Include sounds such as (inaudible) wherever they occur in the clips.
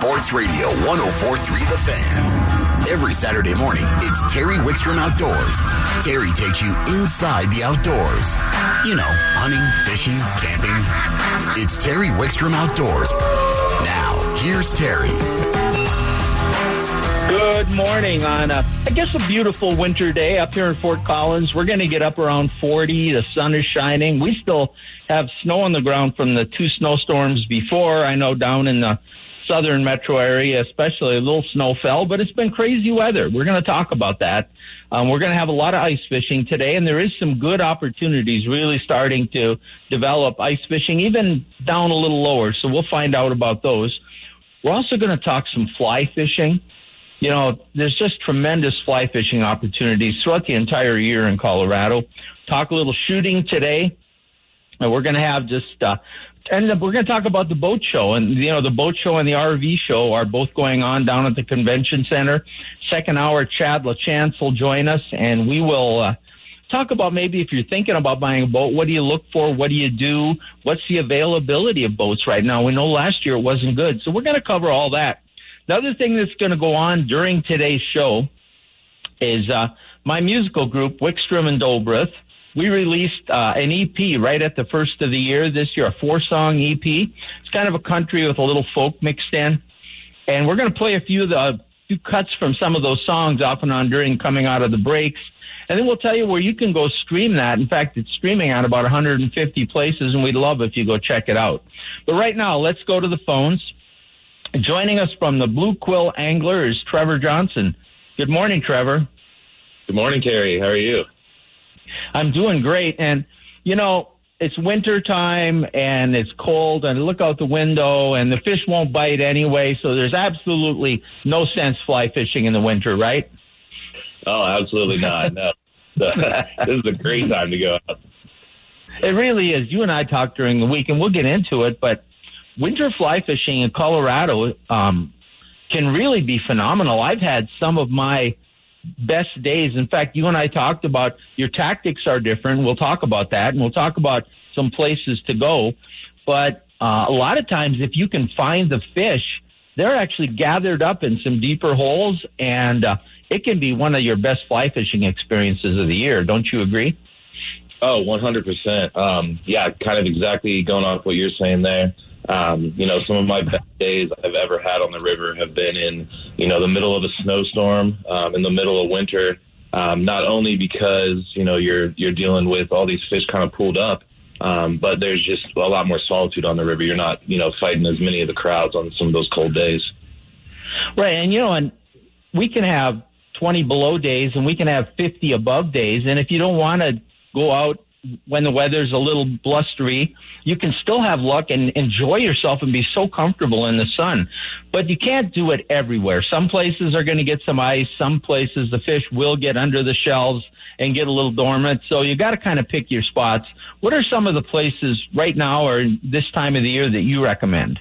Sports Radio 1043 The Fan. Every Saturday morning, it's Terry Wickstrom Outdoors. Terry takes you inside the outdoors. You know, hunting, fishing, camping. It's Terry Wickstrom Outdoors. Now, here's Terry. Good morning on, a, I guess, a beautiful winter day up here in Fort Collins. We're going to get up around 40. The sun is shining. We still have snow on the ground from the two snowstorms before. I know down in the southern metro area, especially a little snow fell, but it's been crazy weather. We're going to talk about that. Um, we're going to have a lot of ice fishing today, and there is some good opportunities really starting to develop ice fishing, even down a little lower. So we'll find out about those. We're also going to talk some fly fishing. You know, there's just tremendous fly fishing opportunities throughout the entire year in Colorado. Talk a little shooting today. And we're going to have just uh, and we're going to talk about the boat show and you know the boat show and the RV show are both going on down at the convention center. Second hour, Chad LaChance will join us, and we will uh, talk about maybe if you're thinking about buying a boat, what do you look for? What do you do? What's the availability of boats right now? We know last year it wasn't good, so we're going to cover all that. The other thing that's going to go on during today's show is uh, my musical group, Wickstrom and Dolbreth we released uh, an EP right at the first of the year this year, a four song EP. It's kind of a country with a little folk mixed in. And we're going to play a few of the few cuts from some of those songs off and on during coming out of the breaks. And then we'll tell you where you can go stream that. In fact, it's streaming on about 150 places, and we'd love if you go check it out. But right now, let's go to the phones. Joining us from the Blue Quill Angler is Trevor Johnson. Good morning, Trevor. Good morning, Terry. How are you? I'm doing great. And, you know, it's winter time and it's cold and look out the window and the fish won't bite anyway. So there's absolutely no sense fly fishing in the winter, right? Oh, absolutely not. No. (laughs) (laughs) this is a great time to go out. It really is. You and I talked during the week and we'll get into it, but winter fly fishing in Colorado um, can really be phenomenal. I've had some of my best days. In fact, you and I talked about your tactics are different. We'll talk about that, and we'll talk about some places to go. But uh, a lot of times, if you can find the fish, they're actually gathered up in some deeper holes, and uh, it can be one of your best fly fishing experiences of the year. Don't you agree? Oh, 100%. Um, yeah, kind of exactly going off what you're saying there. Um, you know, some of my best days I've ever had on the river have been in, you know, the middle of a snowstorm, um, in the middle of winter. Um, not only because you know you're you're dealing with all these fish kind of pulled up, um, but there's just a lot more solitude on the river. You're not you know fighting as many of the crowds on some of those cold days. Right, and you know, and we can have 20 below days, and we can have 50 above days, and if you don't want to go out when the weather's a little blustery, you can still have luck and enjoy yourself and be so comfortable in the sun. But you can't do it everywhere. Some places are going to get some ice. Some places the fish will get under the shells and get a little dormant. So you got to kind of pick your spots. What are some of the places right now or this time of the year that you recommend?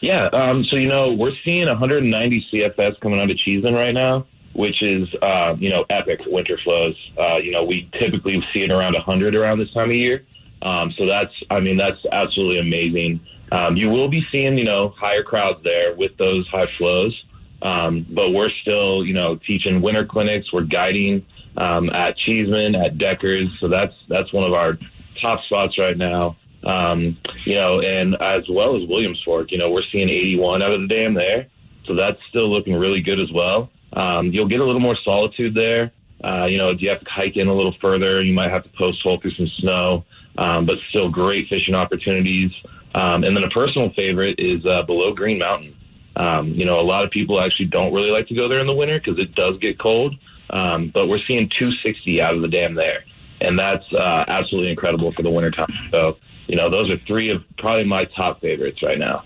Yeah, um, so you know we're seeing 190 CFS coming out of Cheesman right now which is uh, you know epic winter flows. Uh, you know we typically see it around 100 around this time of year. Um, so that's I mean that's absolutely amazing. Um, you will be seeing you know higher crowds there with those high flows, um, but we're still you know teaching winter clinics. We're guiding um, at Cheesman at Deckers, so that's that's one of our top spots right now. Um, you know, and as well as Williams Fork, you know, we're seeing 81 out of the dam there, so that's still looking really good as well. Um, you'll get a little more solitude there. Uh, you know, if you have to hike in a little further. You might have to post hole through some snow, um, but still great fishing opportunities. Um, and then a personal favorite is uh, below Green Mountain. Um, you know, a lot of people actually don't really like to go there in the winter because it does get cold. Um, but we're seeing 260 out of the dam there, and that's uh, absolutely incredible for the wintertime. So, you know, those are three of probably my top favorites right now.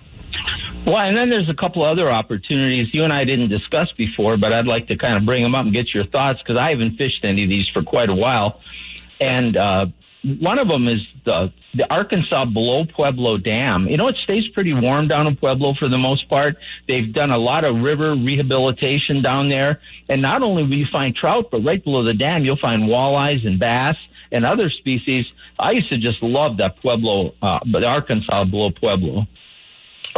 Well, and then there's a couple other opportunities you and I didn't discuss before, but I'd like to kind of bring them up and get your thoughts because I haven't fished any of these for quite a while. And uh, one of them is the the Arkansas below Pueblo Dam. You know, it stays pretty warm down in Pueblo for the most part. They've done a lot of river rehabilitation down there, and not only will you find trout, but right below the dam you'll find walleyes and bass and other species. I used to just love that Pueblo, uh, the Arkansas below Pueblo.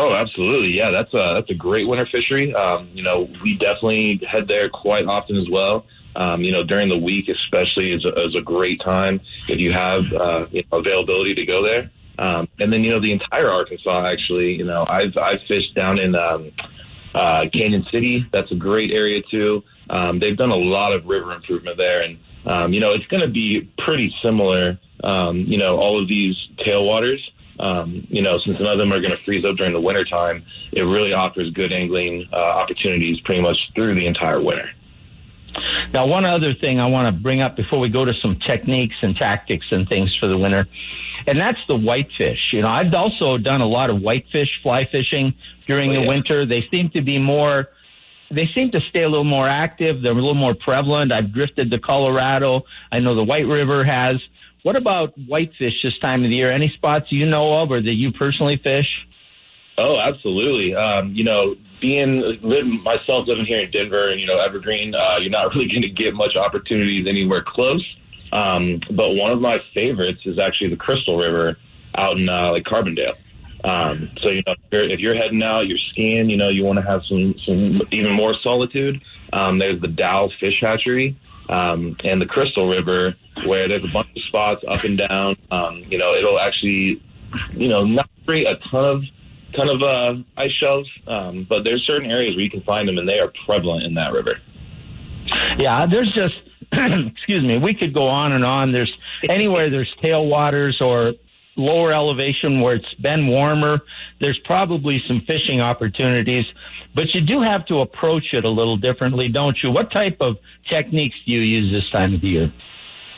Oh, absolutely. Yeah, that's a that's a great winter fishery. Um, you know, we definitely head there quite often as well. Um, you know, during the week, especially, is a, is a great time if you have uh, you know, availability to go there. Um, and then, you know, the entire Arkansas, actually, you know, I've I've fished down in um, uh, Cañon City. That's a great area too. Um, they've done a lot of river improvement there, and um, you know, it's going to be pretty similar. Um, you know, all of these tailwaters um, you know, since none of them are going to freeze up during the wintertime, it really offers good angling uh, opportunities pretty much through the entire winter. Now, one other thing I want to bring up before we go to some techniques and tactics and things for the winter, and that's the whitefish. You know, I've also done a lot of whitefish fly fishing during oh, yeah. the winter. They seem to be more, they seem to stay a little more active. They're a little more prevalent. I've drifted to Colorado. I know the White River has. What about whitefish this time of the year? Any spots you know of or that you personally fish? Oh, absolutely. Um, you know, being living myself living here in Denver and you know Evergreen, uh, you're not (laughs) really going to get much opportunities anywhere close. Um, but one of my favorites is actually the Crystal River out in uh, like Carbondale. Um, so you know, if you're, if you're, heading out, you're skiing. You know, you want to have some some even more solitude. Um, there's the Dow Fish Hatchery um, and the Crystal River, where there's a bunch of spots up and down. Um, you know, it'll actually, you know, not create a ton of ton of uh, ice shelves, um, but there's certain areas where you can find them, and they are prevalent in that river. Yeah, there's just (clears throat) excuse me. We could go on and on. There's (laughs) anywhere there's tailwaters or lower elevation where it's been warmer. There's probably some fishing opportunities. But you do have to approach it a little differently, don't you? What type of techniques do you use this time of the year?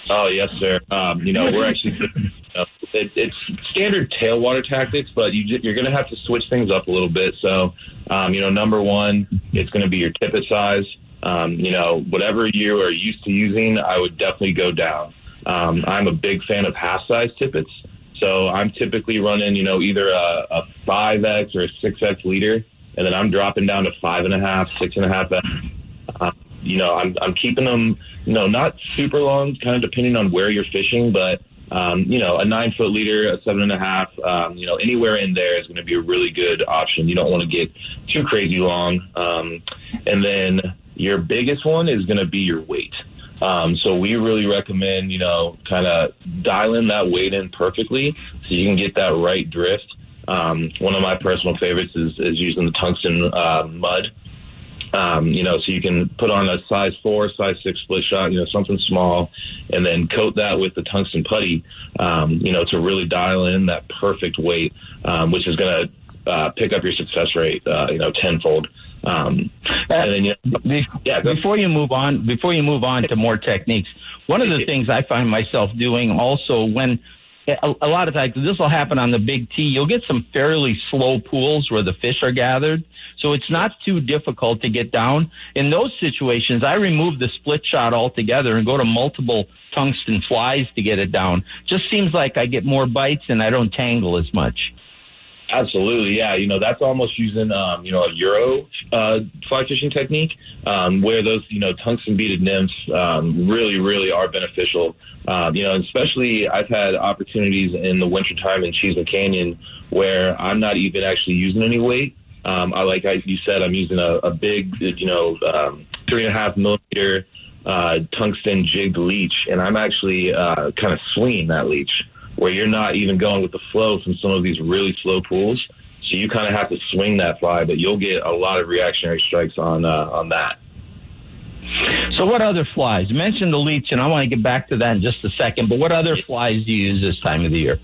Oh yes, sir. Um, you know we're actually (laughs) uh, it, it's standard tailwater tactics, but you, are going to have to switch things up a little bit. So um, you know, number one, it's going to be your tippet size. Um, you know, whatever you are used to using, I would definitely go down. Um, I'm a big fan of half size tippets. So I'm typically running, you know, either a, a 5X or a 6X leader, and then I'm dropping down to five and a half, six and a half. x you know, I'm I'm keeping them, you know, not super long, kind of depending on where you're fishing, but um, you know, a nine foot leader, a seven and a half, um, you know, anywhere in there is going to be a really good option. You don't want to get too crazy long. Um, and then your biggest one is going to be your weight. Um, so we really recommend, you know, kind of dialing that weight in perfectly so you can get that right drift. Um, one of my personal favorites is, is using the tungsten uh, mud. Um, you know, so you can put on a size four, size six split shot, you know, something small, and then coat that with the tungsten putty, um, you know, to really dial in that perfect weight, um, which is going to uh, pick up your success rate, uh, you know, tenfold. Um, and then, you know, yeah, before you move on, before you move on to more techniques, one of the (laughs) things I find myself doing also when a, a lot of times this will happen on the big T. You'll get some fairly slow pools where the fish are gathered. So it's not too difficult to get down. In those situations, I remove the split shot altogether and go to multiple tungsten flies to get it down. Just seems like I get more bites and I don't tangle as much. Absolutely, yeah. You know, that's almost using um, you know a Euro uh, fly fishing technique, um, where those you know tungsten beaded nymphs um, really, really are beneficial um, you know, especially I've had opportunities in the wintertime in Cheesman Canyon where I'm not even actually using any weight. Um, I like you said, I'm using a, a big, you know, um, three and a half millimeter uh, tungsten jigged leech, and I'm actually uh, kind of swinging that leech where you're not even going with the flow from some of these really slow pools. So you kind of have to swing that fly, but you'll get a lot of reactionary strikes on uh, on that. So, what other flies? You mentioned the leech, and I want to get back to that in just a second. But what other flies do you use this time of the year?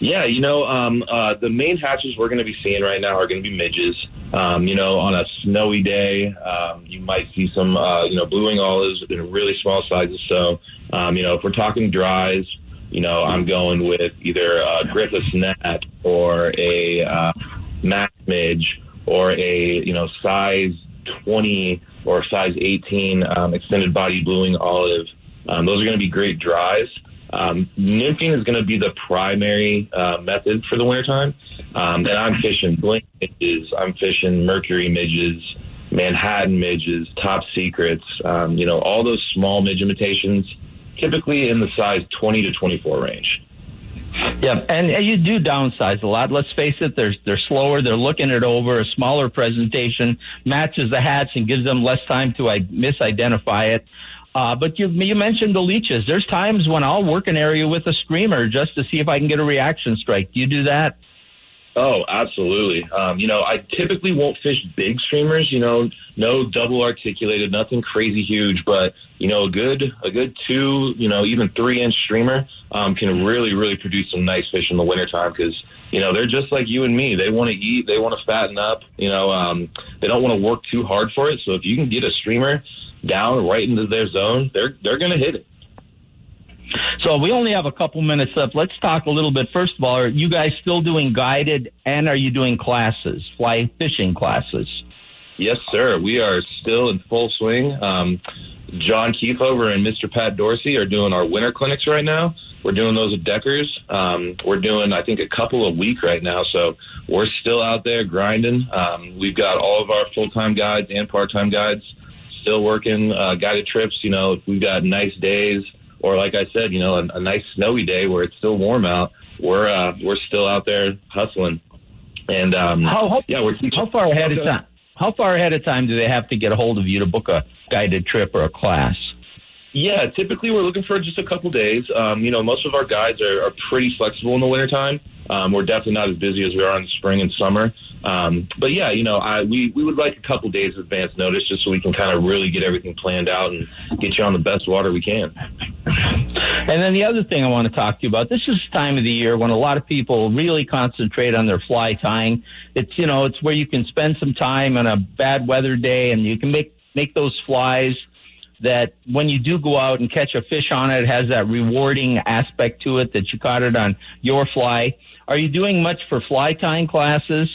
Yeah, you know, um, uh, the main hatches we're going to be seeing right now are going to be midges. Um, you know, on a snowy day, um, you might see some, uh, you know, blue wing olives in really small sizes. So, um, you know, if we're talking dries, you know, I'm going with either a Griffith's gnat or a uh, Matt's midge or a, you know, size 20 or size 18 um, extended body blue wing olive. Um, those are going to be great dries. Um, nymphing is going to be the primary uh, method for the wintertime. Um, and I'm fishing bling midges, I'm fishing mercury midges, Manhattan midges, top secrets, um, you know, all those small midge imitations, typically in the size 20 to 24 range. Yeah, and you do downsize a lot. Let's face it, they're they're slower. They're looking it over. A smaller presentation matches the hats and gives them less time to misidentify it. Uh, but you you mentioned the leeches. There's times when I'll work an area with a streamer just to see if I can get a reaction strike. Do you do that? Oh, absolutely. Um, you know, I typically won't fish big streamers. You know, no double articulated, nothing crazy huge, but you know, a good a good two, you know, even three inch streamer um, can really really produce some nice fish in the wintertime because you know they're just like you and me. They want to eat, they want to fatten up. You know, um, they don't want to work too hard for it. So if you can get a streamer down right into their zone, they're they're going to hit it. So we only have a couple minutes left. Let's talk a little bit. First of all, are you guys still doing guided and are you doing classes, fly fishing classes? Yes, sir. We are still in full swing. Um, John Kiefover and Mr. Pat Dorsey are doing our winter clinics right now. We're doing those at Deckers. Um, we're doing, I think, a couple a week right now. So we're still out there grinding. Um, we've got all of our full time guides and part time guides still working uh, guided trips. You know, we've got nice days or like I said, you know, a, a nice snowy day where it's still warm out, we're uh, we're still out there hustling. And um, how, how yeah, we're how far ahead of time? How far ahead of time do they have to get a hold of you to book a guided trip or a class? Yeah, typically we're looking for just a couple days. Um, you know, most of our guides are, are pretty flexible in the wintertime. Um, we're definitely not as busy as we are in spring and summer. Um, but yeah, you know, I, we, we would like a couple days advance notice just so we can kind of really get everything planned out and get you on the best water we can. And then the other thing I want to talk to you about, this is time of the year when a lot of people really concentrate on their fly tying. It's, you know, it's where you can spend some time on a bad weather day and you can make, make those flies that when you do go out and catch a fish on it, it has that rewarding aspect to it that you caught it on your fly. Are you doing much for fly tying classes?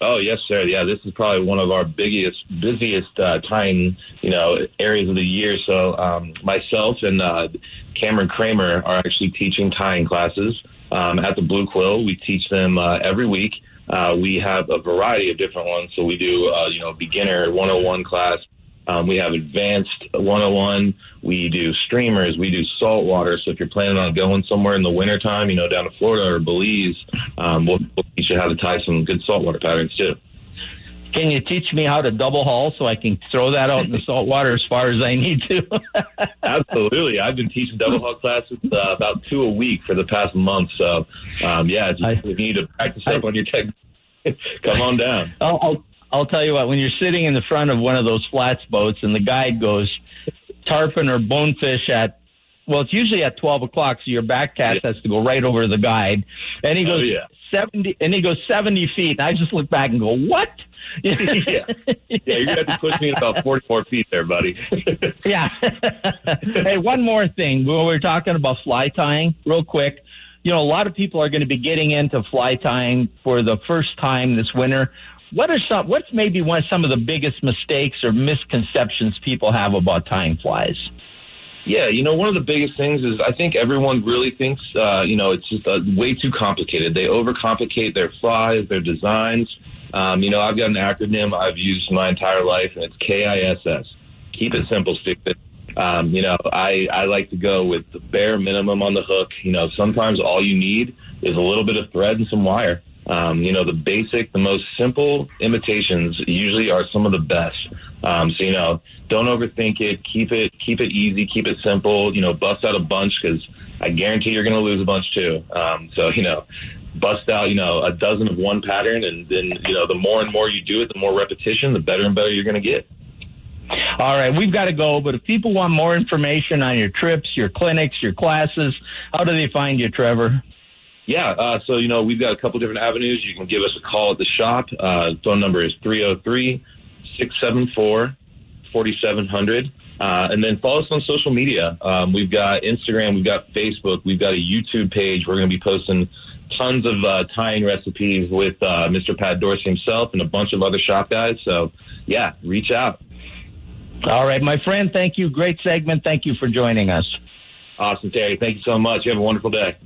Oh yes, sir. Yeah, this is probably one of our biggest, busiest uh, tying, you know, areas of the year. So um, myself and uh, Cameron Kramer are actually teaching tying classes um, at the Blue Quill. We teach them uh, every week. Uh, we have a variety of different ones. So we do, uh, you know, beginner 101 class, um, we have advanced 101. We do streamers. We do saltwater. So if you're planning on going somewhere in the wintertime, you know, down to Florida or Belize, um, we'll, we'll teach you how to tie some good saltwater patterns too. Can you teach me how to double haul so I can throw that out in the saltwater as far as I need to? (laughs) Absolutely. I've been teaching double haul classes uh, about two a week for the past month. So, um, yeah, you, I, if you need to practice up I, on your tech, (laughs) come on down. I'll, I'll I'll tell you what, when you're sitting in the front of one of those flats boats and the guide goes tarpon or bonefish at, well, it's usually at 12 o'clock, so your back cast yeah. has to go right over the guide. And he oh, goes, oh, yeah. 70, and he goes 70 feet. And I just look back and go, what? (laughs) yeah. yeah, you have to push me about 44 feet there, buddy. (laughs) yeah. (laughs) hey, one more thing. When we're talking about fly tying, real quick, you know, a lot of people are going to be getting into fly tying for the first time this winter. What are some? What's maybe one some of the biggest mistakes or misconceptions people have about time flies? Yeah, you know, one of the biggest things is I think everyone really thinks, uh, you know, it's just uh, way too complicated. They overcomplicate their flies, their designs. Um, you know, I've got an acronym I've used my entire life, and it's KISS. Keep it simple, stupid. Um, you know, I, I like to go with the bare minimum on the hook. You know, sometimes all you need is a little bit of thread and some wire. Um, you know, the basic, the most simple imitations usually are some of the best. Um, so you know, don't overthink it. Keep it, keep it easy. Keep it simple. You know, bust out a bunch because I guarantee you're going to lose a bunch too. Um, so you know, bust out you know a dozen of one pattern, and then you know the more and more you do it, the more repetition, the better and better you're going to get. All right, we've got to go. But if people want more information on your trips, your clinics, your classes, how do they find you, Trevor? Yeah, uh, so, you know, we've got a couple different avenues. You can give us a call at the shop. Uh, phone number is 303 674 4700. Uh, and then follow us on social media. Um, we've got Instagram, we've got Facebook, we've got a YouTube page. We're going to be posting tons of uh, tying recipes with uh, Mr. Pat Dorsey himself and a bunch of other shop guys. So, yeah, reach out. All right, my friend, thank you. Great segment. Thank you for joining us. Awesome, Terry. Thank you so much. You have a wonderful day.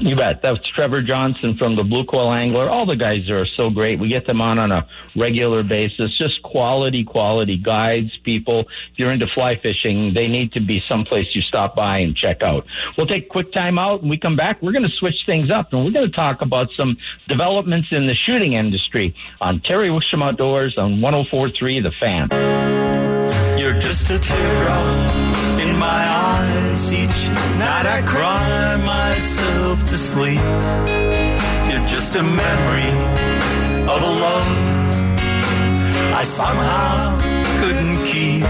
You bet. That's Trevor Johnson from the Blue Quill Angler. All the guys are so great. We get them on on a regular basis. Just quality, quality guides, people. If you're into fly fishing, they need to be someplace you stop by and check out. We'll take a quick time out and we come back. We're going to switch things up and we're going to talk about some developments in the shooting industry on Terry Wickstrom Outdoors on 1043 The Fan. You're just a teardrop in my eyes. Each night I cry myself to sleep. You're just a memory of a love I somehow couldn't keep.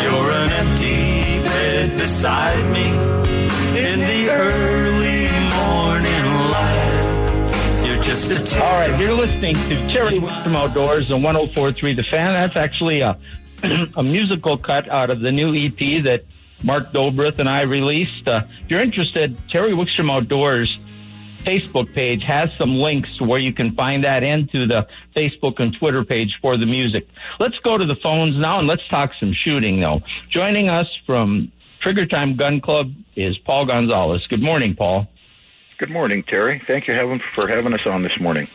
You're an empty bed beside me in the early morning light. You're just a teardrop. All right, you're listening to Terry from Outdoors on 1043 The Fan. That's actually a, (clears throat) a musical cut out of the new EP that Mark Dobrith and I released. Uh, if you're interested, Terry Wickstrom Outdoors Facebook page has some links to where you can find that into the Facebook and Twitter page for the music. Let's go to the phones now and let's talk some shooting though. Joining us from Trigger Time Gun Club is Paul Gonzalez. Good morning, Paul. Good morning, Terry. Thank you for having us on this morning.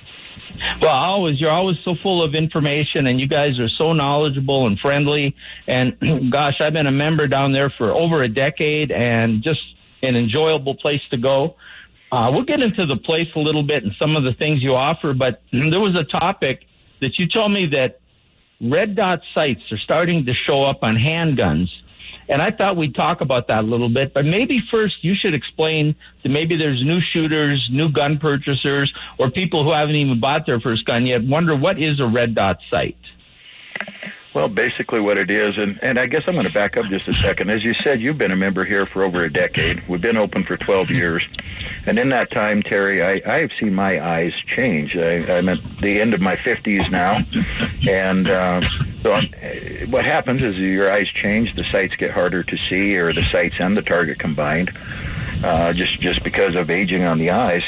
Well, always you're always so full of information, and you guys are so knowledgeable and friendly. And (clears throat) gosh, I've been a member down there for over a decade, and just an enjoyable place to go. Uh, we'll get into the place a little bit and some of the things you offer, but (clears throat) there was a topic that you told me that red dot sights are starting to show up on handguns. And I thought we'd talk about that a little bit, but maybe first you should explain that maybe there's new shooters, new gun purchasers, or people who haven't even bought their first gun yet wonder what is a red dot sight? Well, basically what it is, and, and I guess I'm going to back up just a second. As you said, you've been a member here for over a decade. We've been open for 12 years. And in that time, Terry, I, I have seen my eyes change. I, I'm at the end of my 50s now. And uh, so I'm, what happens is your eyes change, the sights get harder to see, or the sights and the target combined, uh, just, just because of aging on the eyes.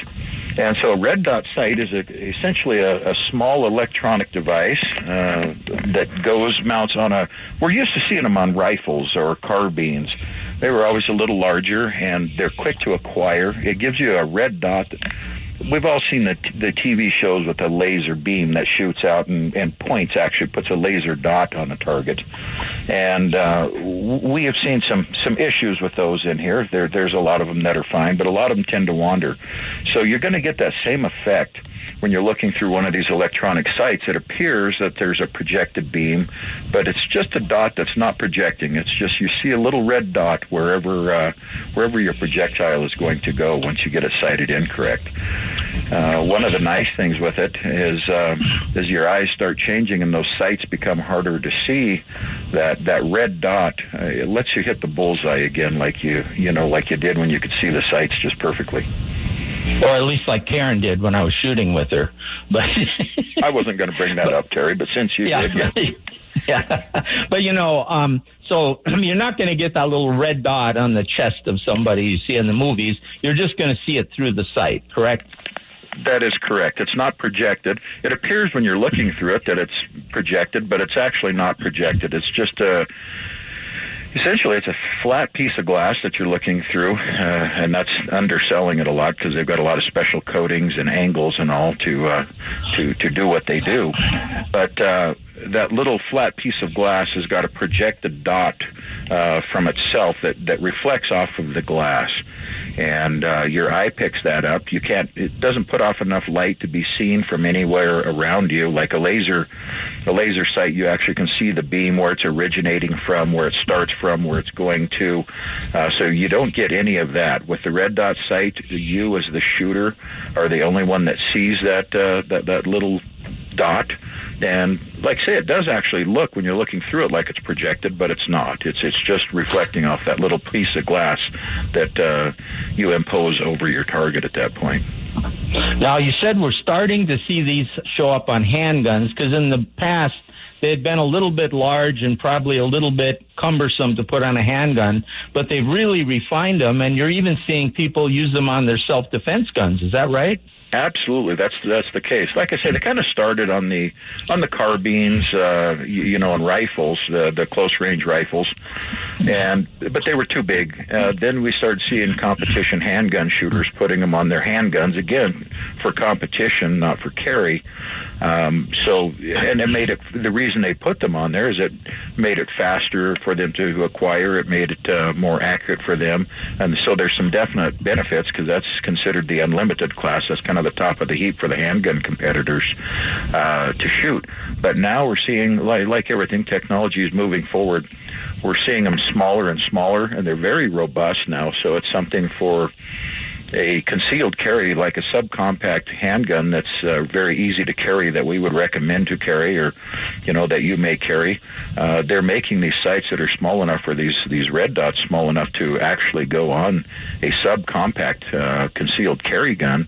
And so a red dot sight is a, essentially a, a small electronic device uh, that goes, mounts on a, we're used to seeing them on rifles or carbines. They were always a little larger and they're quick to acquire. It gives you a red dot. We've all seen the, the TV shows with a laser beam that shoots out and, and points, actually puts a laser dot on a target. And uh, we have seen some, some issues with those in here. There, there's a lot of them that are fine, but a lot of them tend to wander. So you're going to get that same effect when you're looking through one of these electronic sights, it appears that there's a projected beam, but it's just a dot that's not projecting. It's just you see a little red dot wherever uh, wherever your projectile is going to go once you get it sighted incorrect. Uh, one of the nice things with it is uh, as your eyes start changing and those sights become harder to see, that that red dot uh, it lets you hit the bullseye again, like you you know like you did when you could see the sights just perfectly or at least like Karen did when I was shooting with her. But (laughs) I wasn't going to bring that up, Terry. But since you yeah. did, yeah. (laughs) yeah. But you know, um, so (clears throat) you're not going to get that little red dot on the chest of somebody you see in the movies. You're just going to see it through the sight, correct? That is correct. It's not projected. It appears when you're looking through it that it's projected, but it's actually not projected. It's just a Essentially, it's a flat piece of glass that you're looking through, uh, and that's underselling it a lot because they've got a lot of special coatings and angles and all to uh, to to do what they do. But uh, that little flat piece of glass has got a projected dot uh, from itself that that reflects off of the glass and uh, your eye picks that up. You can't. It doesn't put off enough light to be seen from anywhere around you. Like a laser, a laser sight, you actually can see the beam where it's originating from, where it starts from, where it's going to. Uh, so you don't get any of that with the red dot sight. You, as the shooter, are the only one that sees that uh, that that little dot. And like I say, it does actually look when you're looking through it like it's projected, but it's not. It's it's just reflecting off that little piece of glass that uh, you impose over your target at that point. Now you said we're starting to see these show up on handguns because in the past they had been a little bit large and probably a little bit cumbersome to put on a handgun, but they've really refined them, and you're even seeing people use them on their self-defense guns. Is that right? Absolutely, that's that's the case. Like I said, it kind of started on the on the carbines, uh, you, you know, on rifles, the the close range rifles. and but they were too big. Uh, then we started seeing competition handgun shooters putting them on their handguns again for competition, not for carry. Um, so, and it made it. The reason they put them on there is it made it faster for them to acquire. It made it uh, more accurate for them, and so there's some definite benefits because that's considered the unlimited class. That's kind of the top of the heap for the handgun competitors uh, to shoot. But now we're seeing, like, like everything, technology is moving forward. We're seeing them smaller and smaller, and they're very robust now. So it's something for a concealed carry like a subcompact handgun that's uh, very easy to carry that we would recommend to carry or you know that you may carry uh, they're making these sights that are small enough for these these red dots small enough to actually go on a subcompact uh, concealed carry gun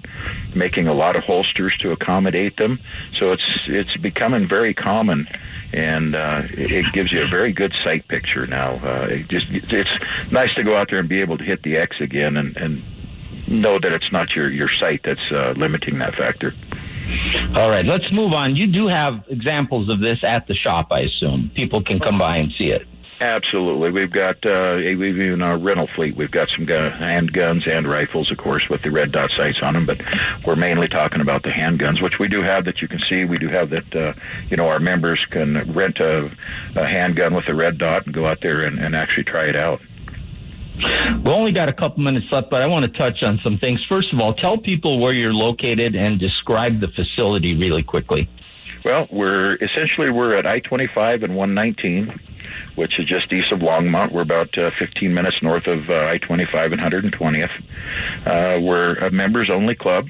making a lot of holsters to accommodate them so it's it's becoming very common and uh, it gives you a very good sight picture now. Uh, it just it's nice to go out there and be able to hit the X again and, and know that it's not your your sight that's uh, limiting that factor. All right, let's move on. You do have examples of this at the shop, I assume. People can come by and see it. Absolutely, we've got uh, we've even our rental fleet. We've got some gun, handguns and rifles, of course, with the red dot sights on them. But we're mainly talking about the handguns, which we do have that you can see. We do have that uh, you know our members can rent a, a handgun with a red dot and go out there and, and actually try it out. We only got a couple minutes left, but I want to touch on some things. First of all, tell people where you're located and describe the facility really quickly. Well, we're essentially we're at I-25 and 119, which is just east of Longmont. We're about uh, 15 minutes north of uh, I-25 and 120th. Uh, we're a members-only club.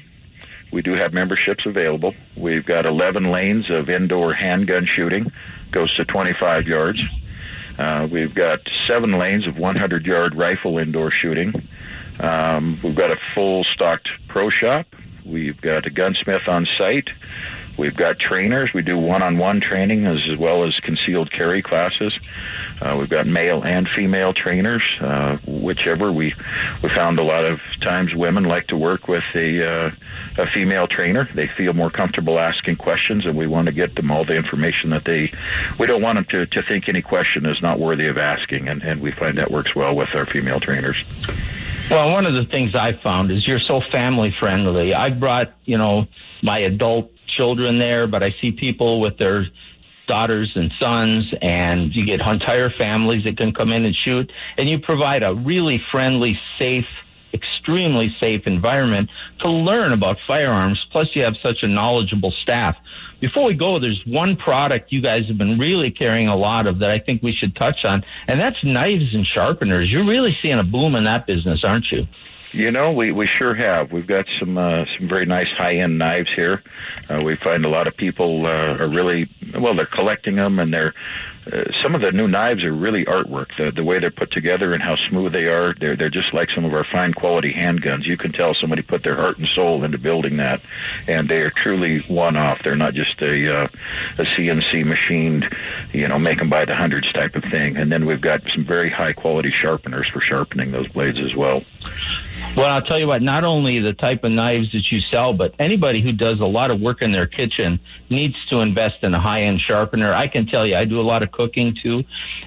We do have memberships available. We've got 11 lanes of indoor handgun shooting, goes to 25 yards. Uh, we've got seven lanes of 100 yard rifle indoor shooting. Um, we've got a full stocked pro shop. We've got a gunsmith on site. We've got trainers. We do one on one training as, as well as concealed carry classes. Uh, we've got male and female trainers, uh, whichever. We we found a lot of times women like to work with a uh, a female trainer. They feel more comfortable asking questions, and we want to get them all the information that they. We don't want them to, to think any question is not worthy of asking, and, and we find that works well with our female trainers. Well, one of the things I've found is you're so family friendly. I brought, you know, my adult children there, but I see people with their daughters and sons, and you get entire families that can come in and shoot, and you provide a really friendly, safe extremely safe environment to learn about firearms. Plus, you have such a knowledgeable staff. Before we go, there's one product you guys have been really carrying a lot of that I think we should touch on, and that's knives and sharpeners. You're really seeing a boom in that business, aren't you? You know, we, we sure have. We've got some uh, some very nice high end knives here. Uh, we find a lot of people uh, are really well. They're collecting them, and they're uh, some of the new knives are really artwork. The the way they're put together and how smooth they are, they're they're just like some of our fine quality handguns. You can tell somebody put their heart and soul into building that, and they are truly one off. They're not just a uh, a CNC machined, you know, make them by the hundreds type of thing. And then we've got some very high quality sharpeners for sharpening those blades as well. Well, I'll tell you what, not only the type of knives that you sell, but anybody who does a lot of work in their kitchen needs to invest in a high end sharpener. I can tell you, I do a lot of cooking too,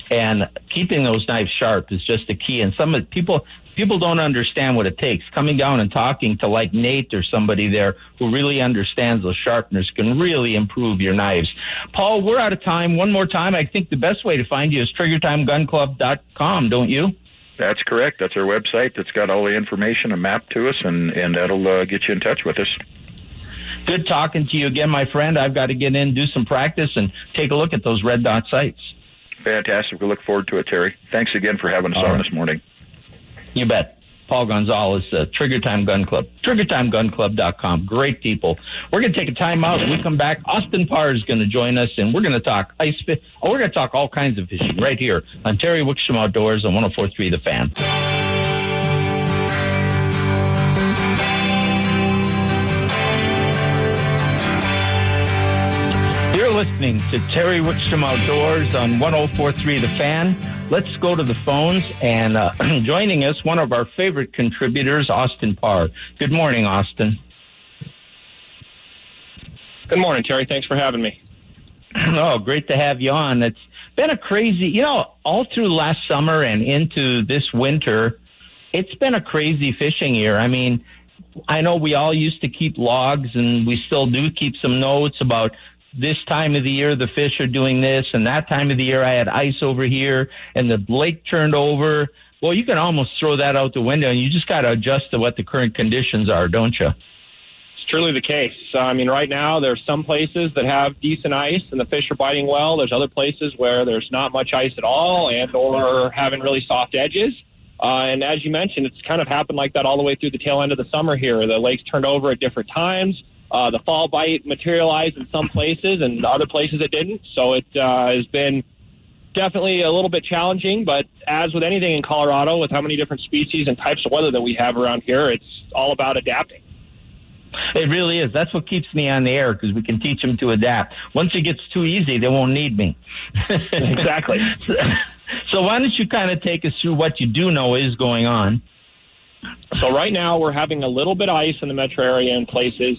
and keeping those knives sharp is just the key. And some people, people don't understand what it takes. Coming down and talking to like Nate or somebody there who really understands those sharpeners can really improve your knives. Paul, we're out of time. One more time. I think the best way to find you is triggertimegunclub.com, don't you? That's correct. That's our website. That's got all the information and map to us, and and that'll uh, get you in touch with us. Good talking to you again, my friend. I've got to get in, do some practice, and take a look at those red dot sights. Fantastic. We look forward to it, Terry. Thanks again for having us all on right. this morning. You bet. Paul Gonzalez, uh, Trigger Time Gun Club, triggertimegunclub.com. Great people. We're going to take a time out. When we come back, Austin Parr is going to join us, and we're going to talk ice fish. Oh, we're going to talk all kinds of fishing right here on Terry Wickstrom Outdoors on 104.3 The Fan. You're listening to Terry Wickstrom Outdoors on 104.3 The Fan. Let's go to the phones and uh, (clears throat) joining us, one of our favorite contributors, Austin Parr. Good morning, Austin. Good morning, Terry. Thanks for having me. (clears throat) Oh, great to have you on. It's been a crazy, you know, all through last summer and into this winter, it's been a crazy fishing year. I mean, I know we all used to keep logs and we still do keep some notes about this time of the year the fish are doing this and that time of the year I had ice over here and the lake turned over. Well, you can almost throw that out the window and you just got to adjust to what the current conditions are, don't you? It's truly the case. I mean, right now there's some places that have decent ice and the fish are biting well. There's other places where there's not much ice at all and or having really soft edges. Uh, and as you mentioned, it's kind of happened like that all the way through the tail end of the summer here. The lakes turned over at different times. Uh, the fall bite materialized in some places and other places it didn't. So it uh, has been definitely a little bit challenging. But as with anything in Colorado, with how many different species and types of weather that we have around here, it's all about adapting. It really is. That's what keeps me on the air because we can teach them to adapt. Once it gets too easy, they won't need me. (laughs) exactly. so why don't you kind of take us through what you do know is going on? So right now we're having a little bit of ice in the metro area in places.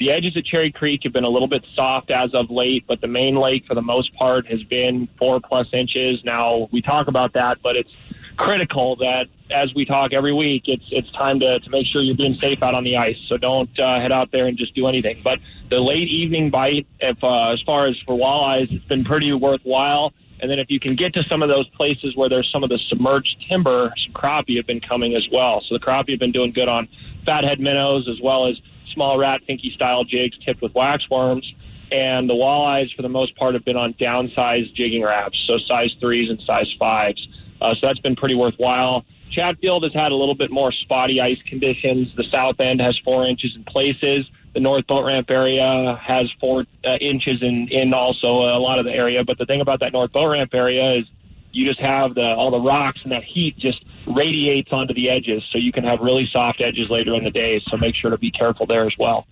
The edges of Cherry Creek have been a little bit soft as of late, but the main lake, for the most part, has been four plus inches. Now we talk about that, but it's critical that as we talk every week, it's it's time to, to make sure you're being safe out on the ice. So don't uh, head out there and just do anything. But the late evening bite, if uh, as far as for walleyes, it's been pretty worthwhile. And then if you can get to some of those places where there's some of the submerged timber, some crappie have been coming as well. So the crappie have been doing good on fathead minnows as well as small Rat Finkee style jigs tipped with waxworms. And the walleyes, for the most part, have been on downsized jigging Raps, so size threes and size fives. Uh, so that's been pretty worthwhile. Chatfield has had a little bit more spotty ice conditions. The south end has four inches in places. The North Boat Ramp area has four uh, inches in, in also a lot of the area. But the thing about that North Boat Ramp area is you just have the all the rocks and that heat just radiates onto the edges, so you can have really soft edges later in the day. So make sure to be careful there as well.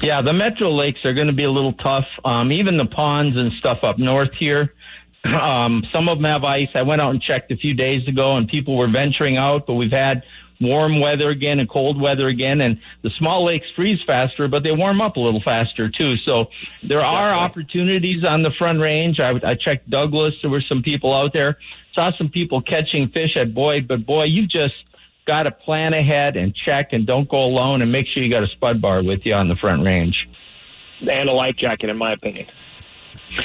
Yeah, the metro lakes are going to be a little tough. Um, even the ponds and stuff up north here. (clears throat) Um, some of them have ice. I went out and checked a few days ago, and people were venturing out, but we've had warm weather again and cold weather again, and the small lakes freeze faster, but they warm up a little faster too. So there are opportunities on the front range. I, I checked Douglas. There were some people out there. Saw some people catching fish at Boyd, but boy, you just got to plan ahead and check and don't go alone and make sure you got a spud bar with you on the front range. And a life jacket, in my opinion.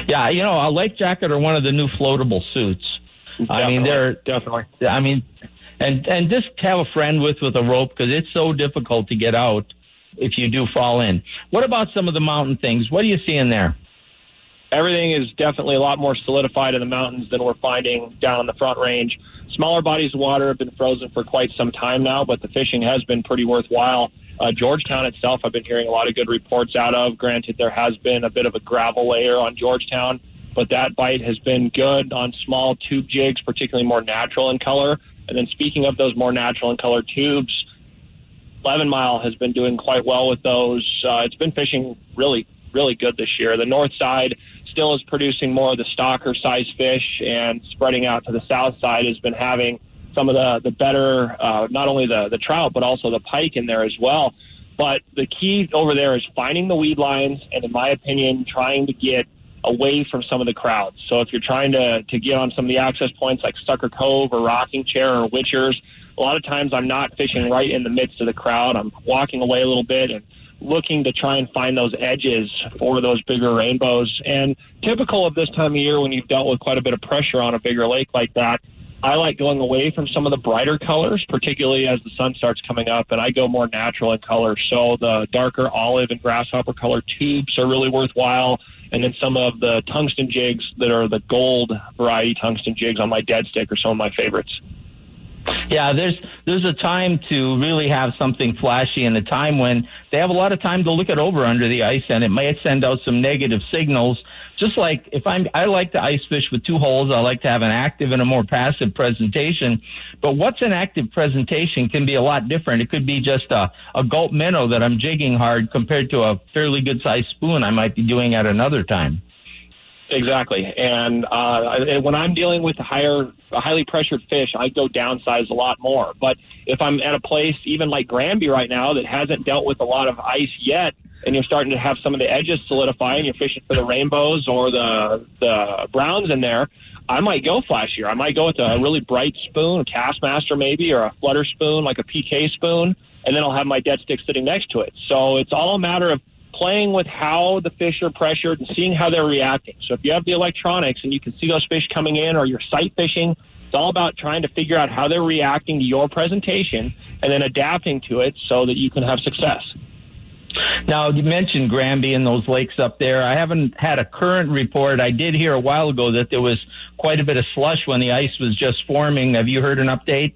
Yeah, you know, a life jacket or one of the new floatable suits. Definitely, I mean, they're definitely. I mean, and and just have a friend with with a rope because it's so difficult to get out if you do fall in. What about some of the mountain things? What are you seeing there? Everything is definitely a lot more solidified in the mountains than we're finding down on the front range. Smaller bodies of water have been frozen for quite some time now, but the fishing has been pretty worthwhile. Uh, Georgetown itself, I've been hearing a lot of good reports out of. Granted, there has been a bit of a gravel layer on Georgetown, but that bite has been good on small tube jigs, particularly more natural in color. And then speaking of those more natural in color tubes, 11 Mile has been doing quite well with those. Uh, it's been fishing really, really good this year. The north side still is producing more of the stocker size fish, and spreading out to the south side has been having some of the the better, uh, not only the the trout but also the pike in there as well. But the key over there is finding the weed lines, and in my opinion, trying to get away from some of the crowds. So if you're trying to to get on some of the access points like Sucker Cove or Rocking Chair or Witchers, a lot of times I'm not fishing right in the midst of the crowd. I'm walking away a little bit and looking to try and find those edges for those bigger rainbows. And typical of this time of year when you've dealt with quite a bit of pressure on a bigger lake like that, I like going away from some of the brighter colors, particularly as the sun starts coming up, and I go more natural in color. So the darker olive and grasshopper color tubes are really worthwhile. And then some of the tungsten jigs that are the gold variety tungsten jigs on my dead stick are some of my favorites. Yeah, there's there's a time to really have something flashy and a time when they have a lot of time to look it over under the ice and it might send out some negative signals. Just like if I'm I like to ice fish with two holes, I like to have an active and a more passive presentation. But what's an active presentation can be a lot different. It could be just a, a gulp minnow that I'm jigging hard compared to a fairly good sized spoon I might be doing at another time. Exactly, and uh, when I'm dealing with higher, highly pressured fish, I go downsize a lot more. But if I'm at a place, even like Granby right now, that hasn't dealt with a lot of ice yet, and you're starting to have some of the edges solidify, and you're fishing for the rainbows or the the browns in there, I might go flashier. I might go with a really bright spoon, a Kastmaster maybe, or a flutter spoon like a PK spoon, and then I'll have my dead stick sitting next to it. So it's all a matter of playing with how the fish are pressured and seeing how they're reacting. So if you have the electronics and you can see those fish coming in, or you're sight fishing, it's all about trying to figure out how they're reacting to your presentation and then adapting to it so that you can have success. Now, you mentioned Granby and those lakes up there. I haven't had a current report. I did hear a while ago that there was quite a bit of slush when the ice was just forming. Have you heard an update?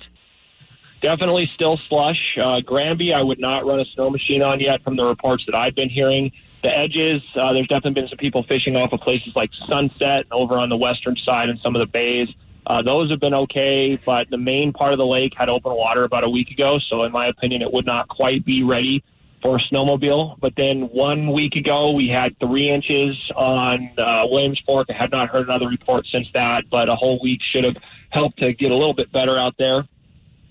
Definitely still slush. Uh, Granby, I would not run a snow machine on yet from the reports that I've been hearing. The edges, uh, there's definitely been some people fishing off of places like Sunset over on the western side and some of the bays. Uh, those have been okay, but the main part of the lake had open water about a week ago, so in my opinion, it would not quite be ready for a snowmobile. But then one week ago, we had three inches on uh, Williams Fork. I have not heard another report since that, but a whole week should have helped to get a little bit better out there.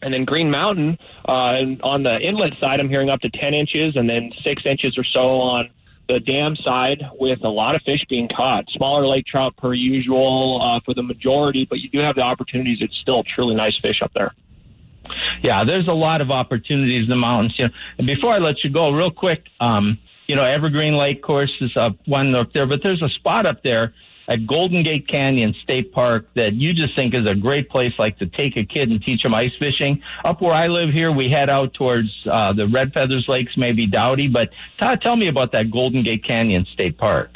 And then Green Mountain, uh, on the inlet side, I'm hearing up to 10 inches and then six inches or so on the dam side with a lot of fish being caught. Smaller lake trout per usual uh, for the majority, but you do have the opportunities. It's still truly nice fish up there. Yeah, there's a lot of opportunities in the mountains. You know, and before I let you go, real quick, um, you know, Evergreen Lake course is up one up there, but there's a spot up there at Golden Gate Canyon State Park that you just think is a great place, like to take a kid and teach them ice fishing. Up where I live here, we head out towards uh, the Red Feathers Lakes, maybe Dowdy. But Todd, tell me about that Golden Gate Canyon State Park.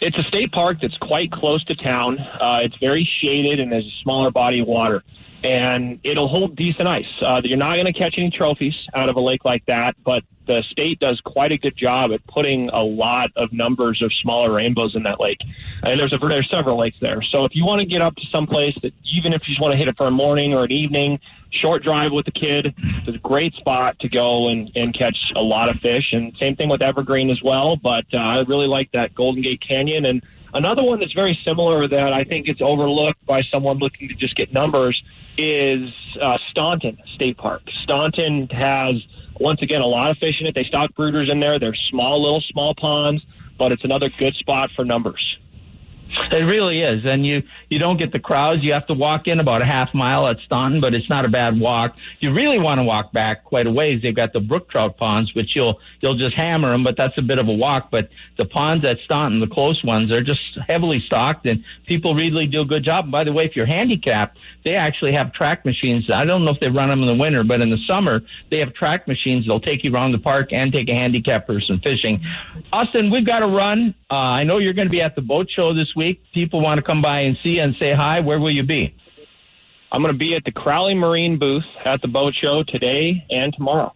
It's a state park that's quite close to town. Uh, it's very shaded and there's a smaller body of water and it'll hold decent ice. Uh, you're not going to catch any trophies out of a lake like that, but the state does quite a good job at putting a lot of numbers of smaller rainbows in that lake. And there's a, there's several lakes there. So if you want to get up to some place that even if you just want to hit it for a morning or an evening, short drive with the kid, it's a great spot to go and, and catch a lot of fish. And same thing with Evergreen as well. But uh, I really like that Golden Gate Canyon and Another one that's very similar that I think it's overlooked by someone looking to just get numbers is uh, Staunton State Park. Staunton has once again a lot of fish in it. They stock brooders in there. They're small, little small ponds, but it's another good spot for numbers. It really is, and you you don't get the crowds. You have to walk in about a half mile at Staunton, but it's not a bad walk. You really want to walk back quite a ways. They've got the brook trout ponds, which you'll you'll just hammer them, but that's a bit of a walk. But the ponds at Staunton, the close ones, are just heavily stocked, and people really do a good job. And by the way, if you're handicapped, they actually have track machines. I don't know if they run them in the winter, but in the summer they have track machines. They'll take you around the park and take a handicapped person fishing. Austin, we've got to run. Uh, I know you're going to be at the boat show this week. People want to come by and see and say hi. Where will you be? I'm going to be at the Crowley Marine booth at the boat show today and tomorrow.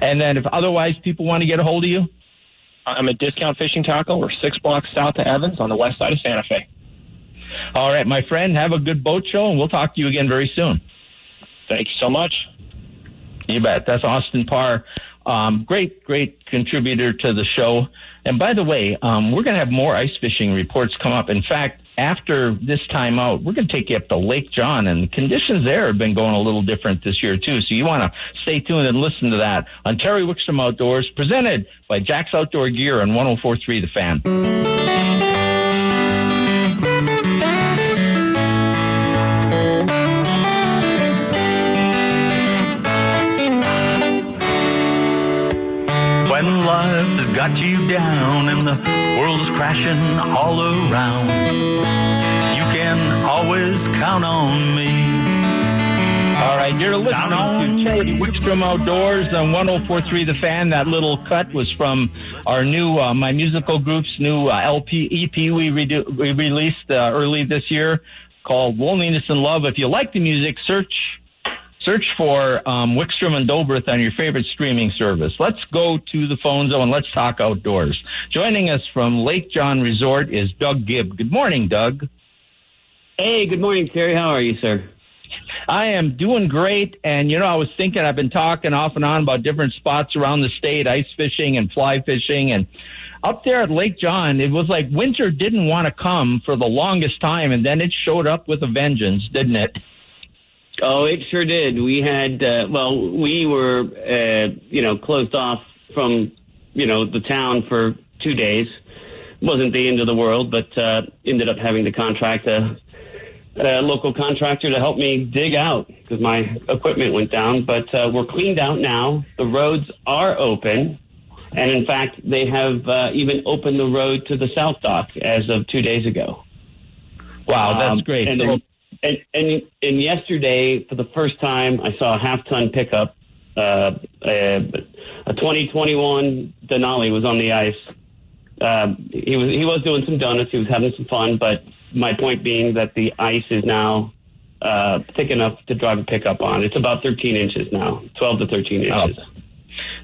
And then, if otherwise people want to get a hold of you, I'm at Discount Fishing Tackle. We're six blocks south of Evans on the west side of Santa Fe. All right, my friend. Have a good boat show, and we'll talk to you again very soon. Thank you so much. You bet. That's Austin Parr. Um, great, great contributor to the show. And by the way, um, we're going to have more ice fishing reports come up. In fact, after this time out, we're going to take you up to Lake John, and conditions there have been going a little different this year, too. So you want to stay tuned and listen to that on Terry Wickstrom Outdoors, presented by Jack's Outdoor Gear on 1043 The Fan. When life has got you down and the world's crashing all around, you can always count on me. All right, you're listening to Terry Wickstrom Outdoors on 1043 The Fan. That little cut was from our new, uh, my musical group's new uh, LP EP we, redo- we released uh, early this year called Loneliness and Love. If you like the music, search search for um, Wickstrom and Dobrith on your favorite streaming service. Let's go to the phone zone. And let's talk outdoors. Joining us from Lake John Resort is Doug Gibb. Good morning, Doug. Hey, good morning, Terry. How are you, sir? I am doing great. And, you know, I was thinking, I've been talking off and on about different spots around the state, ice fishing and fly fishing. And up there at Lake John, it was like winter didn't want to come for the longest time. And then it showed up with a vengeance, didn't it? Oh, it sure did. We had, uh, well, we were, uh, you know, closed off from you know, the town for two days. Wasn't the end of the world, but uh, ended up having to contract a, a local contractor to help me dig out because my equipment went down. But uh, we're cleaned out now. The roads are open. And in fact, they have uh, even opened the road to the South Dock as of two days ago. Wow, that's Um, great. And, So- and, and and yesterday, for the first time, I saw a half ton pickup. Uh, a, a 2021 Denali was on the ice. Um, he was he was doing some donuts. He was having some fun. But my point being that the ice is now uh, thick enough to drive a pickup on. It's about 13 inches now, 12 to 13 Oh, inches.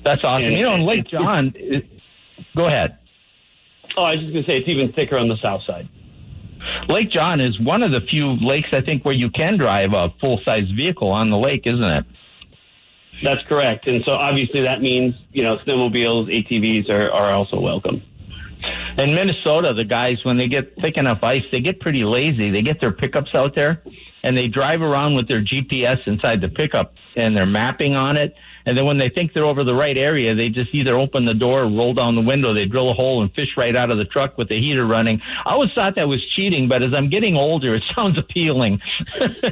that's awesome. and- you know, in Lake John, it, go ahead. Oh, I was just going to say it's even thicker on the south side. Lake John is one of the few lakes I think where you can drive a full size vehicle on the lake, isn't it? That's correct. And so obviously that means, you know, snowmobiles, ATVs are, are also welcome. In Minnesota, the guys when they get thick enough ice, they get pretty lazy. They get their pickups out there and they drive around with their GPS inside the pickup and they're mapping on it. And then when they think they're over the right area, they just either open the door, or roll down the window, they drill a hole and fish right out of the truck with the heater running. I always thought that was cheating, but as I'm getting older, it (laughs) sounds appealing.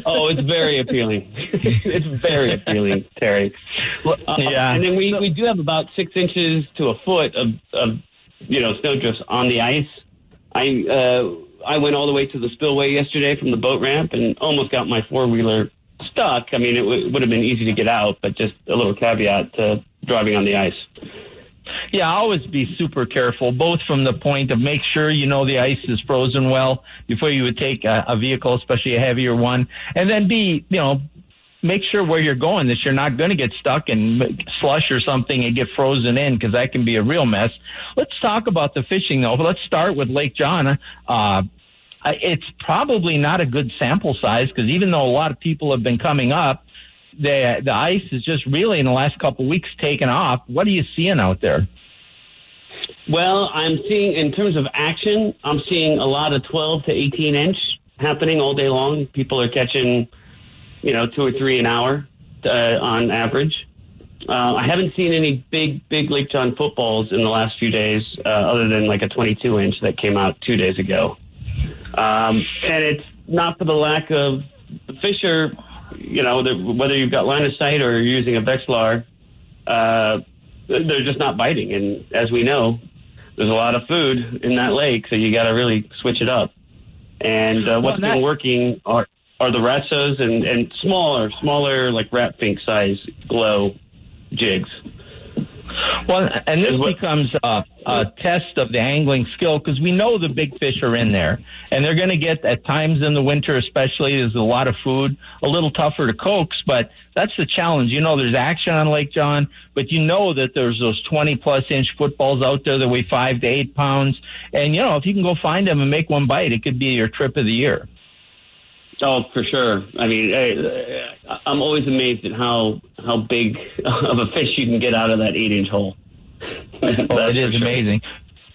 Oh, it's very appealing. (laughs) it's very appealing, Terry. Uh, Yeah. And then we, we do have about six inches to a foot of, of you know, snowdrifts on the ice. I uh, I went all the way to the spillway yesterday from the boat ramp and almost got my four wheeler stuck. I mean, it w- would have been easy to get out, but just a little caveat to driving on the ice. Yeah, always be super careful, both from the point of make sure you know the ice is frozen well before you would take a, a vehicle, especially a heavier one, and then be, you know, make sure where you're going that you're not going to get stuck in slush or something and get frozen in because that can be a real mess. Let's talk about the fishing though. Let's start with Lake John. Uh, It's probably not a good sample size because even though a lot of people have been coming up, the the ice is just really in the last couple of weeks taken off. What are you seeing out there? Well, I'm seeing in terms of action, I'm seeing a lot of 12 to 18 inch happening all day long. People are catching, you know, two or three an hour uh, on average. Uh, I haven't seen any big, big Lake John footballs in the last few days, uh, other than like a 22 inch that came out two days ago. Um, and it's not for the lack of the fish are, you know, the, whether you've got line of sight or you're using a Vexilar, uh, they're just not biting. And as we know, there's a lot of food in that lake, so you got to really switch it up. And uh, what's Well, been working are are the ratsos and and smaller, smaller like rat fink size glow jigs. Well, and this becomes a, a test of the angling skill because we know the big fish are in there, and they're going to get at times in the winter, especially. There's a lot of food, a little tougher to coax, but that's the challenge. You know, there's action on Lake John, but you know that there's those 20 plus inch footballs out there that weigh five to eight pounds, and you know if you can go find them and make one bite, it could be your trip of the year. Oh, for sure. I mean, I, I'm always amazed at how how big (laughs) of a fish you can get out of that eight inch hole. (laughs) Oh, That's it is sure. amazing.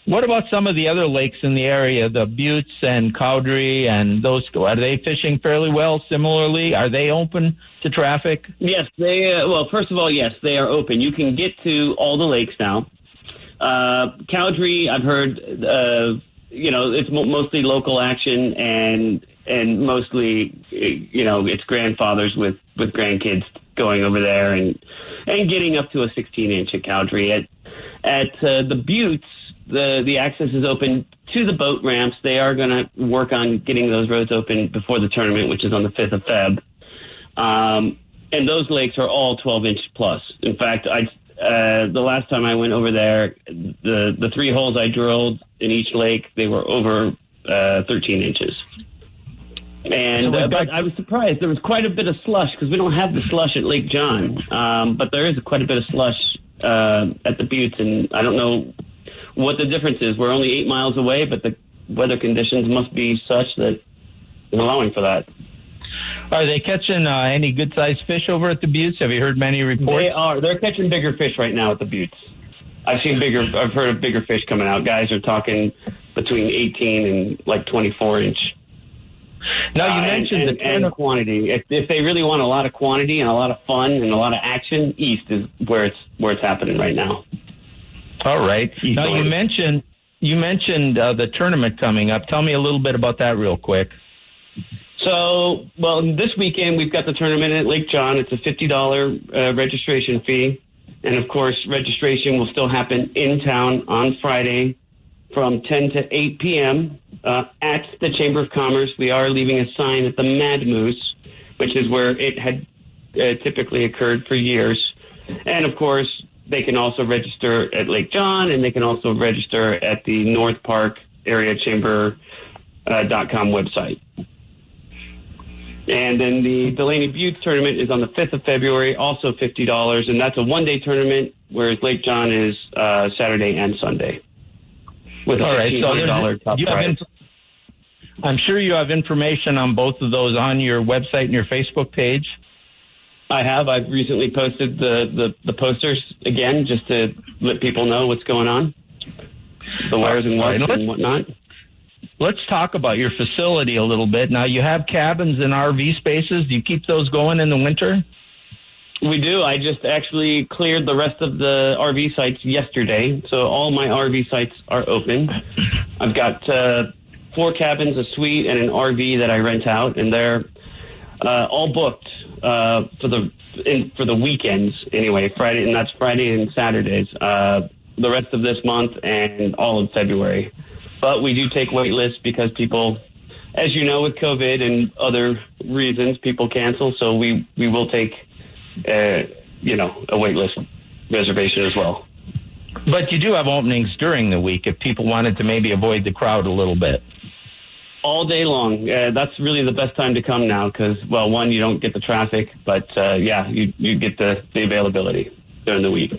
What about some of the other lakes in the area, the Buttes and Cowdrey and those? Are they fishing fairly well? Similarly, are they open to traffic? Yes, they. Uh, well, first of all, yes, they are open. You can get to all the lakes now. Uh, Cowdrey, I've heard. Uh, you know, it's mo- mostly local action and and mostly, you know, it's grandfathers with with grandkids going over there and and getting up to a 16 inch at Cowdrey. At at uh, the Buttes, the the access is open to the boat ramps. They are going to work on getting those roads open before the tournament, which is on the 5th of Feb. Um, and those lakes are all 12 inch plus. In fact, I uh, the last time I went over there, the the three holes I drilled in each lake, they were over uh, 13 inches. And uh, but I was surprised. There was quite a bit of slush because we don't have the slush at Lake John, um, but there is quite a bit of slush uh, at the Buttes, and I don't know what the difference is. We're only eight miles away, but the weather conditions must be such that allowing for that. Are they catching uh, any good sized fish over at the Buttes? Have you heard many reports? They are. They're catching bigger fish right now at the Buttes. I've seen bigger. I've heard of bigger fish coming out. Guys are talking between 18 and like 24 inch. Now you Uh, mentioned and, the and, quantity. If, if they really want a lot of quantity and a lot of fun and a lot of action, east is where it's where it's happening right now. All right. Now you mentioned you mentioned uh, the tournament coming up. Tell me a little bit about that, real quick. So, well, this weekend we've got the tournament at Lake John. It's a fifty dollar uh, registration fee, and of course, registration will still happen in town on Friday from ten to eight p.m. Uh, at the Chamber of Commerce. We are leaving a sign at the Mad Moose, which is where it had uh, typically occurred for years, and of course, they can also register at Lake John, and they can also register at the North Park Area Chamber uh, dot com website. And then the Delaney Butte tournament is on the 5th of February, also $50. And that's a one day tournament, whereas Lake John is uh, Saturday and Sunday. With All right. So $1,500 top you inf- I'm sure you have information on both of those on your website and your Facebook page. I have. I've recently posted the, the, the posters again just to let people know what's going on, the wires and right, and whatnot. Let's talk about your facility a little bit. Now, you have cabins and RV spaces. Do you keep those going in the winter? We do. I just actually cleared the rest of the RV sites yesterday, so all my RV sites are open. I've got uh, four cabins, a suite, and an RV that I rent out, and they're uh, all booked uh, for the in, for the weekends anyway. Friday, and that's Friday and Saturdays. Uh, the rest of this month and all of February. But we do take wait lists because people, as you know, with COVID and other reasons, people cancel. So we we will take uh, you know, a wait list reservation as well. But you do have openings during the week if people wanted to maybe avoid the crowd a little bit. All day long. Uh, that's really the best time to come now because, well, one, you don't get the traffic, but uh, yeah, you, you get the, the availability during the week.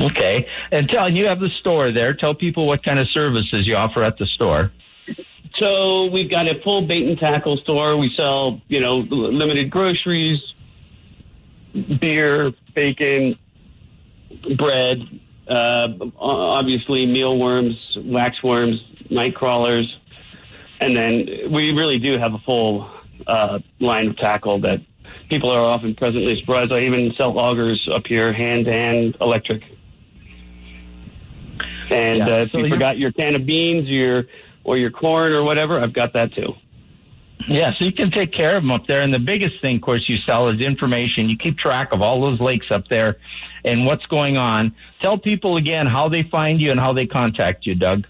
Okay. And tell you have the store there. Tell people what kind of services you offer at the store. So we've got a full bait and tackle store. We sell, you know, limited groceries, beer, bacon, bread, uh, obviously mealworms, waxworms, night crawlers, and then we really do have a full uh, line of tackle that people are often presently surprised. I even sell augers up here, hand and electric. And Yeah, uh, if so you forgot your can of beans, your or your corn or whatever, I've got that too. Yeah, so you can take care of them up there. And the biggest thing, of course, you sell is information. You keep track of all those lakes up there and what's going on. Tell people again how they find you and how they contact you, Doug.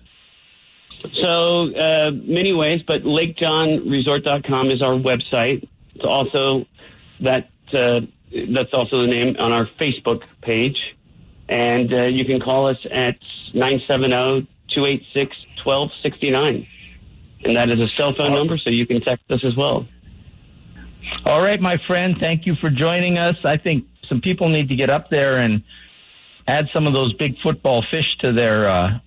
So uh, many ways, but LakeJohnResort.com is our website. It's also that uh, that's also the name on our Facebook page, and uh, you can call us at 970-286-1269. And that is a cell phone number, so you can text us as well. All right, my friend, thank you for joining us. I think some people need to get up there and add some of those big football fish to their uh,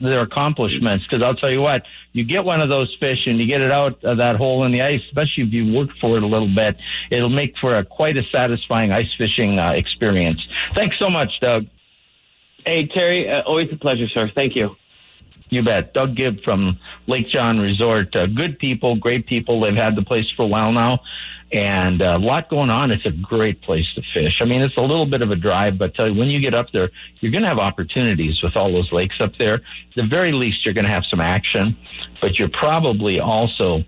their accomplishments. Because I'll tell you what, you get one of those fish and you get it out of that hole in the ice, especially if you work for it a little bit, it'll make for a quite a satisfying ice fishing uh, experience. Thanks so much, Doug. Hey, Terry, uh, always a pleasure, sir. Thank you. You bet. Doug Gibb from Lake John Resort. Uh, good people, great people. They've had the place for a while now and uh, a lot going on. It's a great place to fish. I mean, it's a little bit of a drive, but tell you, when you get up there, you're going to have opportunities with all those lakes up there. At the very least, you're going to have some action, but you're probably also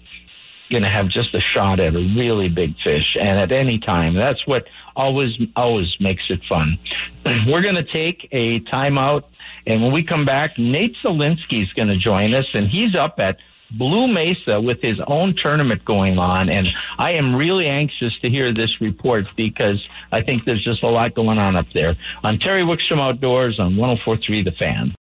going to have just a shot at a really big fish and at any time. That's what always, always makes it fun. (clears throat) We're going to take a timeout. And when we come back, Nate Zelinsky is going to join us, and he's up at Blue Mesa with his own tournament going on. And I am really anxious to hear this report because I think there's just a lot going on up there. On Terry Wickstrom Outdoors on 1043 The Fan.